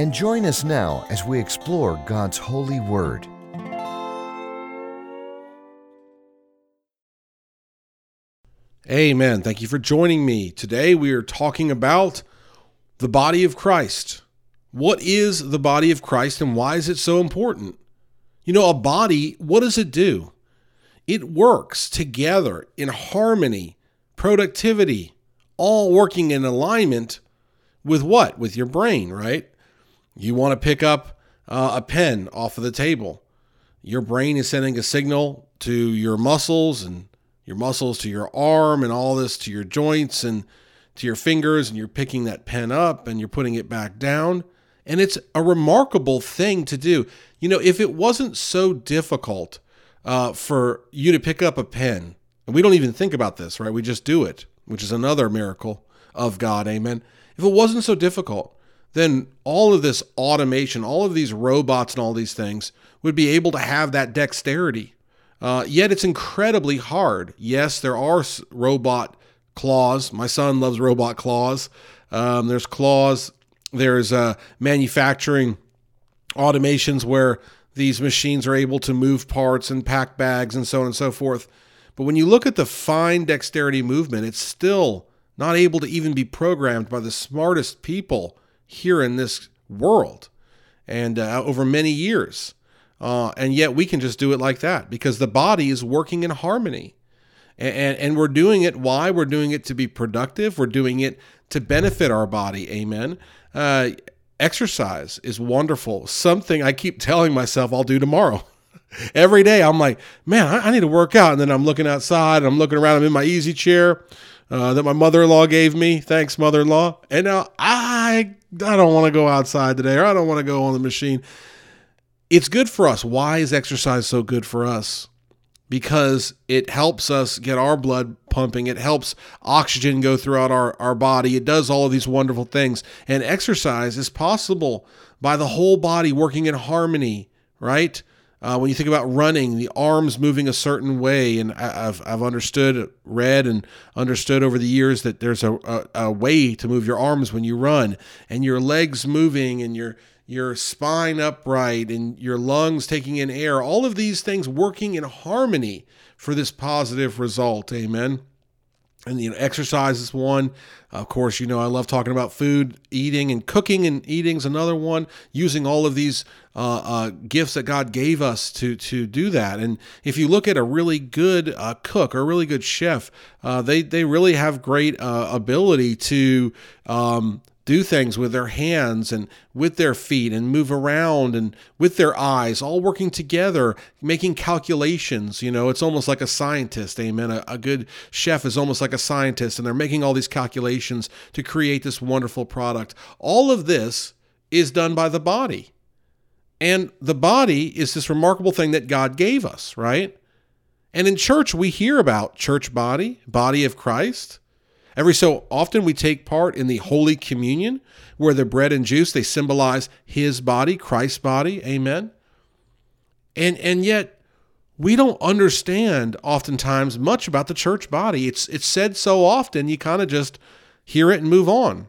and join us now as we explore God's holy word. Amen. Thank you for joining me. Today we are talking about the body of Christ. What is the body of Christ and why is it so important? You know, a body, what does it do? It works together in harmony, productivity, all working in alignment with what? With your brain, right? You want to pick up uh, a pen off of the table. Your brain is sending a signal to your muscles and your muscles to your arm and all this to your joints and to your fingers and you're picking that pen up and you're putting it back down. And it's a remarkable thing to do. You know if it wasn't so difficult uh, for you to pick up a pen and we don't even think about this right? We just do it which is another miracle of god amen. If it wasn't so difficult then all of this automation all of these robots and all these things would be able to have that dexterity uh, yet it's incredibly hard. Yes, there are robot claws. My son loves robot claws. Um, there's claws. There's uh, manufacturing automations where these machines are able to move parts and pack bags and so on and so forth. But when you look at the fine dexterity movement, it's still not able to even be programmed by the smartest people here in this world and uh, over many years. Uh, and yet we can just do it like that because the body is working in harmony. And, and, and we're doing it. Why? We're doing it to be productive. We're doing it to benefit our body. Amen. Uh, exercise is wonderful. Something I keep telling myself I'll do tomorrow. Every day I'm like, man, I, I, need to work out. And then I'm looking outside and I'm looking around. I'm in my easy chair uh, that my mother in law gave me. Thanks, mother in law. And now I, I don't want to go outside today or I don't want to go on the machine it's good for us. Why is exercise so good for us? Because it helps us get our blood pumping. It helps oxygen go throughout our, our body. It does all of these wonderful things. And exercise is possible by the whole body working in harmony, right? Uh, when you think about running, the arms moving a certain way, and I've, I've understood, read, and understood over the years that there's a, a, a way to move your arms when you run, and your legs moving, and your your spine upright and your lungs taking in air, all of these things working in harmony for this positive result. Amen. And you know, exercise is one. Of course, you know I love talking about food, eating, and cooking and eating is another one. Using all of these uh, uh, gifts that God gave us to to do that. And if you look at a really good uh, cook or a really good chef, uh, they they really have great uh, ability to um, do things with their hands and with their feet and move around and with their eyes, all working together, making calculations. You know, it's almost like a scientist. Amen. A, a, good chef is almost like a scientist, and they're making all these calculations to create this wonderful product. All of this is done by the body. And the body is this remarkable thing that God gave us, right? And in church, we hear about church body, body of Christ. Every so often we take part in the Holy Communion, where the bread and juice they symbolize his body, Christ's body. Amen. And and yet we don't understand oftentimes much about the church body. It's it's said so often you kind of just hear it and move on.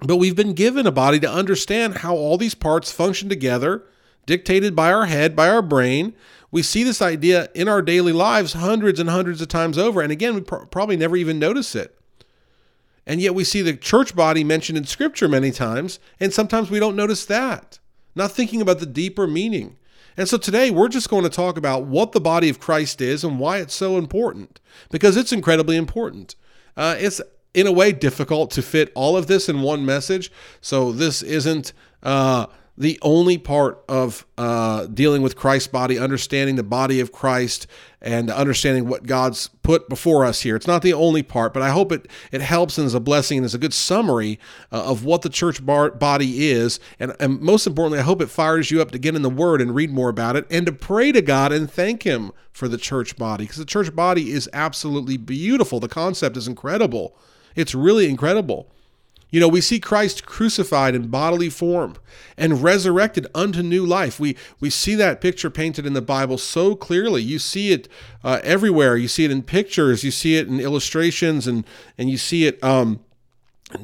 But we've been given a body to understand how all these parts function together, dictated by our head, by our brain. We see this idea in our daily lives hundreds and hundreds of times over. And again, we pr- probably never even notice it. And yet we see the church body mentioned in Scripture many times, and sometimes we don't notice that, not thinking about the deeper meaning. And so today we're just going to talk about what the body of Christ is and why it's so important, because it's incredibly important. Uh, it's in a way difficult to fit all of this in one message. So this isn't uh, the only part of uh, dealing with Christ's body, understanding the body of Christ, and understanding what God's put before us here. It's not the only part, but I hope it it helps and is a blessing and is a good summary uh, of what the church bar- body is. And, and most importantly, I hope it fires you up to get in the Word and read more about it and to pray to God and thank Him for the church body because the church body is absolutely beautiful. The concept is incredible. It's really incredible. You know, we see Christ crucified in bodily form and resurrected unto new life. We we see that picture painted in the Bible so clearly. You see it uh, everywhere. You see it in pictures. You see it in illustrations, and and you see it um,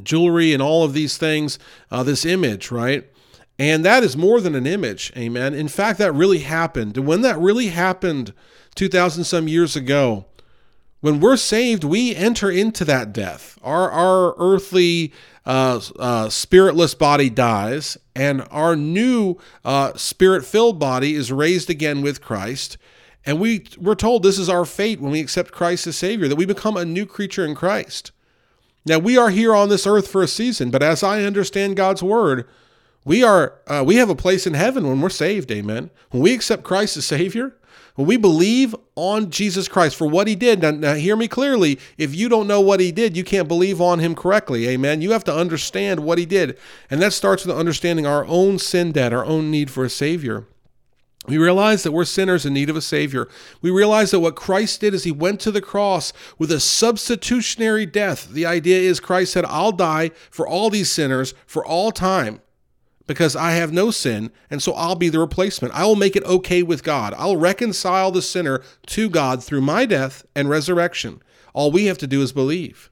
jewelry and all of these things. Uh, this image, right? And that is more than an image. Amen. In fact, that really happened. And when that really happened, two thousand some years ago, when we're saved, we enter into that death. Our our earthly uh, uh, spiritless body dies, and our new uh, spirit filled body is raised again with Christ. And we, we're told this is our fate when we accept Christ as Savior, that we become a new creature in Christ. Now, we are here on this earth for a season, but as I understand God's word, we are uh, we have a place in heaven when we're saved amen when we accept christ as savior when we believe on Jesus Christ for what he did, now, now, hear me clearly. If you don't know what he did, you can't believe on him correctly. Amen. You have to understand what he did. And that starts with understanding our own sin debt, our own need for a Savior. We realize that we're sinners in need of a Savior. We realize that what Christ did is He went to the cross with a substitutionary death. The idea is Christ said, I'll die for all these sinners for all time because I have no sin, and so I'll be the replacement. I will make it okay with God. I'll reconcile the sinner to God through my death and resurrection. All we have to do is believe.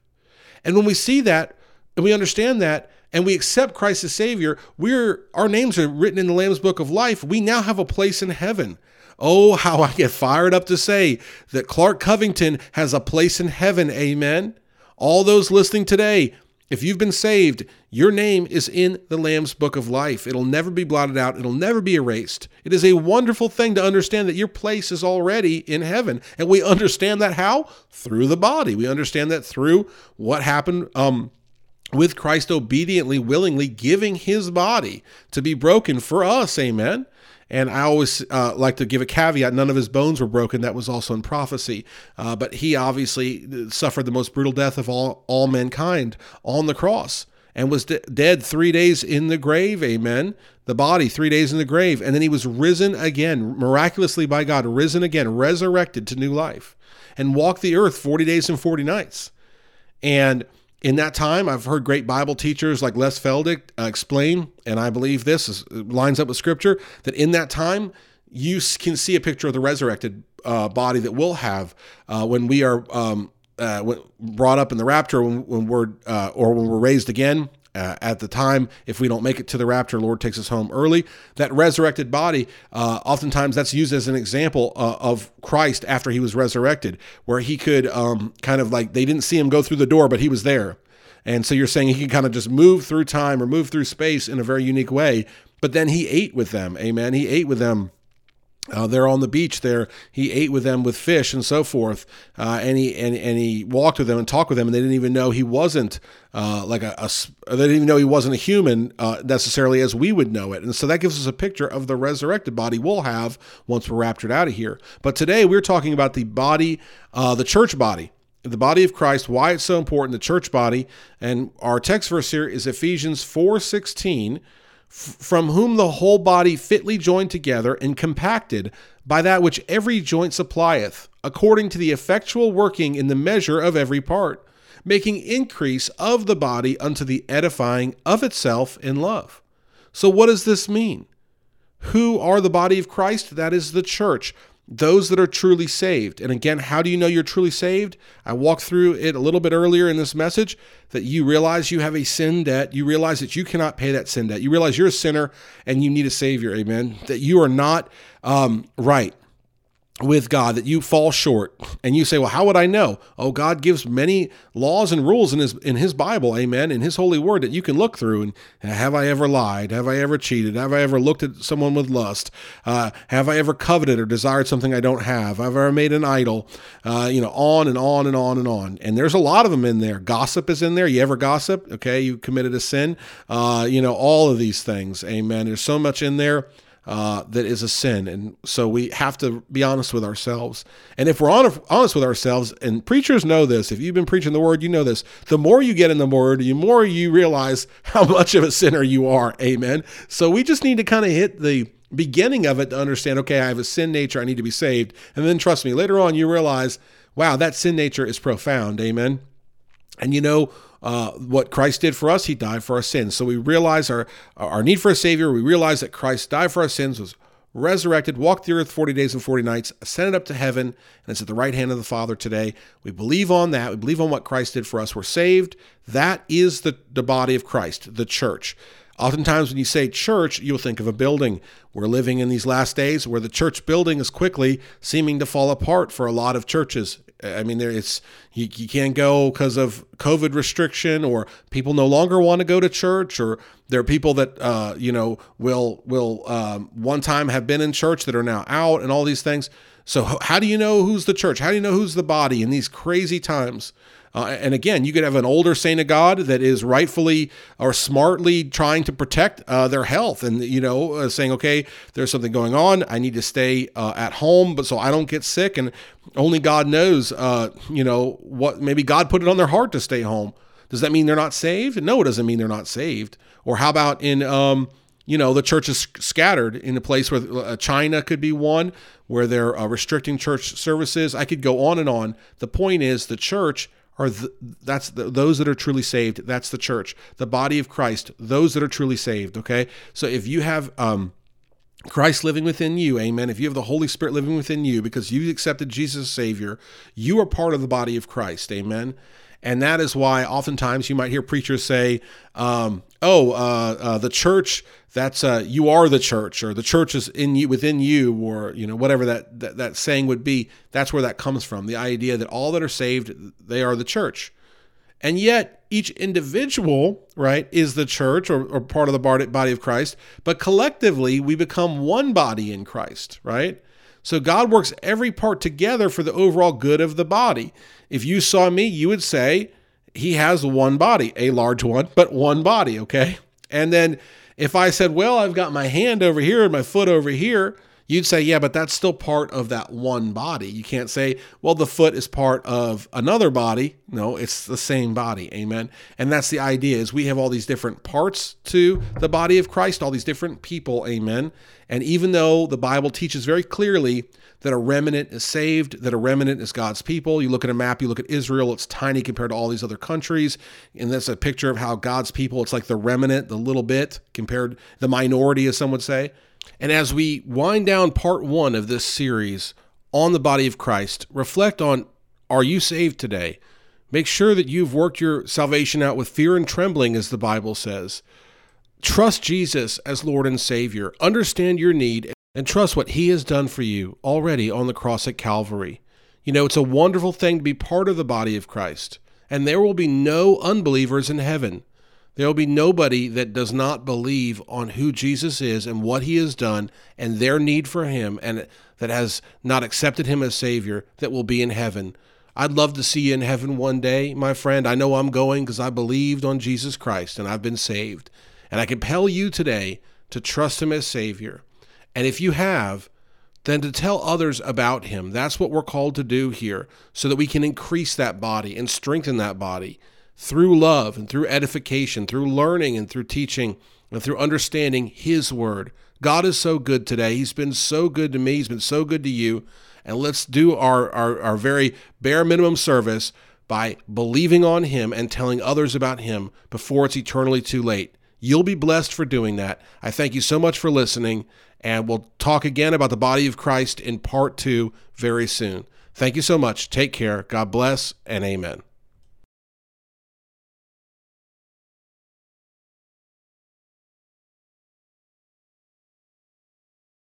And when we see that and we understand that and we accept Christ as Savior, we're our names are written in the Lamb's Book of Life. We now have a place in heaven. Oh, how I get fired up to say that Clark Covington has a place in heaven. Amen. All those listening today, if you've been saved, your name is in the Lamb's Book of Life. It'll never be blotted out, it'll never be erased. It is a wonderful thing to understand that your place is already in heaven. And we understand that how? Through the body. We understand that through what happened um, with Christ obediently, willingly giving his body to be broken for us. Amen. And I always uh, like to give a caveat none of his bones were broken. That was also in prophecy. Uh, but he obviously suffered the most brutal death of all, all mankind on the cross and was de- dead three days in the grave. Amen. The body, three days in the grave. And then he was risen again, miraculously by God, risen again, resurrected to new life, and walked the earth 40 days and 40 nights. And in that time, I've heard great Bible teachers like Les Feldick uh, explain, and I believe this is, lines up with Scripture, that in that time, you can see a picture of the resurrected uh, body that we'll have uh, when we are um, uh, brought up in the rapture, when, when we're uh, or when we're raised again. Uh, at the time, if we don't make it to the rapture, Lord takes us home early. That resurrected body, oftentimes that's used as an example of Christ after he was resurrected, where he could um, kind of like they didn't see him go through the door, but he was there. And so you're saying he can kind of just move through time or move through space in a very unique way. But then he ate with them. Amen. He ate with them. Uh, they're on the beach there. He ate with them with fish and so forth, uh, and he and, and he walked with them and talked with them, and they didn't even know he wasn't uh, like a, a, They didn't even know he wasn't a human uh, necessarily as we would know it, and so that gives us a picture of the resurrected body we'll have once we're raptured out of here. But today we're talking about the body, uh, the church body, the body of Christ, why it's so important, the church body. And our text verse here is Ephesians 4:16, from whom the whole body fitly joined together and compacted by that which every joint supplieth, according to the effectual working in the measure of every part, making increase of the body unto the edifying of itself in love. So what does this mean? Who are the body of Christ? That is the church those that are truly saved. And again, how do you know you're truly saved? I walked through it a little bit earlier in this message that you realize you have a sin debt. You realize that you cannot pay that sin debt. You realize you're a sinner and you need a Savior. Amen. That you are not um, right. With God that you fall short and you say, "Well, how would I know?" Oh, God gives many laws and rules in his in his Bible, amen, in his holy word that you can look through and have I ever lied? Have I ever cheated? Have I ever looked at someone with lust? Uh, have I ever coveted or desired something I don't have? Have I ever made an idol? Uh, you know, on and on and on and on. And there's a lot of them in there. Gossip is in there. You ever gossip? Okay, you committed a sin. Uh, you know, all of these things. Amen. There's so much in there uh, that is a sin. And so we have to be honest with ourselves. And if we're honest with ourselves, and preachers know this, if you've been preaching the word, you know this. The more you get in the word, the more you realize how much of a sinner you are. Amen. So we just need to kind of hit the beginning of it to understand okay, I have a sin nature, I need to be saved. And then trust me, later on, you realize, wow, that sin nature is profound. Amen. And you know, uh, what Christ did for us, He died for our sins. So we realize our our need for a Savior. We realize that Christ died for our sins, was resurrected, walked the earth 40 days and 40 nights, ascended up to heaven, and it's at the right hand of the Father today. We believe on that. We believe on what Christ did for us. We're saved. That is the, the body of Christ, the church. Oftentimes, when you say church, you'll think of a building. We're living in these last days where the church building is quickly seeming to fall apart for a lot of churches. I mean, there it's you, you can't go because of COVID restriction, or people no longer want to go to church, or there are people that uh, you know will will um, one time have been in church that are now out, and all these things. So how do you know who's the church? How do you know who's the body in these crazy times? Uh, and again, you could have an older saint of God that is rightfully or smartly trying to protect uh, their health, and you know, uh, saying, "Okay, there's something going on. I need to stay uh, at home, but so I don't get sick." And only God knows, uh, you know, what maybe God put it on their heart to stay home. Does that mean they're not saved? No, it doesn't mean they're not saved. Or how about in um, you know the church is scattered in a place where uh, China could be one where they're restricting church services. I could go on and on. The point is the church are that's the, those that are truly saved. That's the church, the body of Christ. Those that are truly saved. Okay, so if you have um, Christ living within you, amen. If you have the Holy Spirit living within you because you accepted Jesus as Savior, you are part of the body of Christ, amen. And that is why oftentimes you might hear preachers say, um, "Oh, uh, uh, the church that's uh, you are the church, or the church is in you, within you, or you know whatever that, that that saying would be." That's where that comes from. The idea that all that are saved, they are the church, and yet each individual, right, is the church or, or part of the body of Christ. But collectively, we become one body in Christ, right? So God works every part together for the overall good of the body. If you saw me, you would say he has one body, a large one, but one body, okay? And then if I said, well, I've got my hand over here and my foot over here, you'd say, yeah, but that's still part of that one body. You can't say, well, the foot is part of another body. No, it's the same body. Amen. And that's the idea is we have all these different parts to the body of Christ, all these different people. Amen. And even though the Bible teaches very clearly that a remnant is saved, that a remnant is God's people. You look at a map, you look at Israel, it's tiny compared to all these other countries. And that's a picture of how God's people, it's like the remnant, the little bit compared, the minority, as some would say. And as we wind down part one of this series on the body of Christ, reflect on are you saved today? Make sure that you've worked your salvation out with fear and trembling, as the Bible says. Trust Jesus as Lord and Savior. Understand your need and trust what He has done for you already on the cross at Calvary. You know, it's a wonderful thing to be part of the body of Christ, and there will be no unbelievers in heaven. There will be nobody that does not believe on who Jesus is and what he has done and their need for him and that has not accepted him as Savior that will be in heaven. I'd love to see you in heaven one day, my friend. I know I'm going because I believed on Jesus Christ and I've been saved. And I compel you today to trust him as Savior. And if you have, then to tell others about him. That's what we're called to do here so that we can increase that body and strengthen that body through love and through edification, through learning and through teaching and through understanding His Word. God is so good today. He's been so good to me. He's been so good to you. And let's do our, our, our very bare minimum service by believing on Him and telling others about Him before it's eternally too late. You'll be blessed for doing that. I thank you so much for listening, and we'll talk again about the body of Christ in part two very soon. Thank you so much. Take care. God bless, and amen.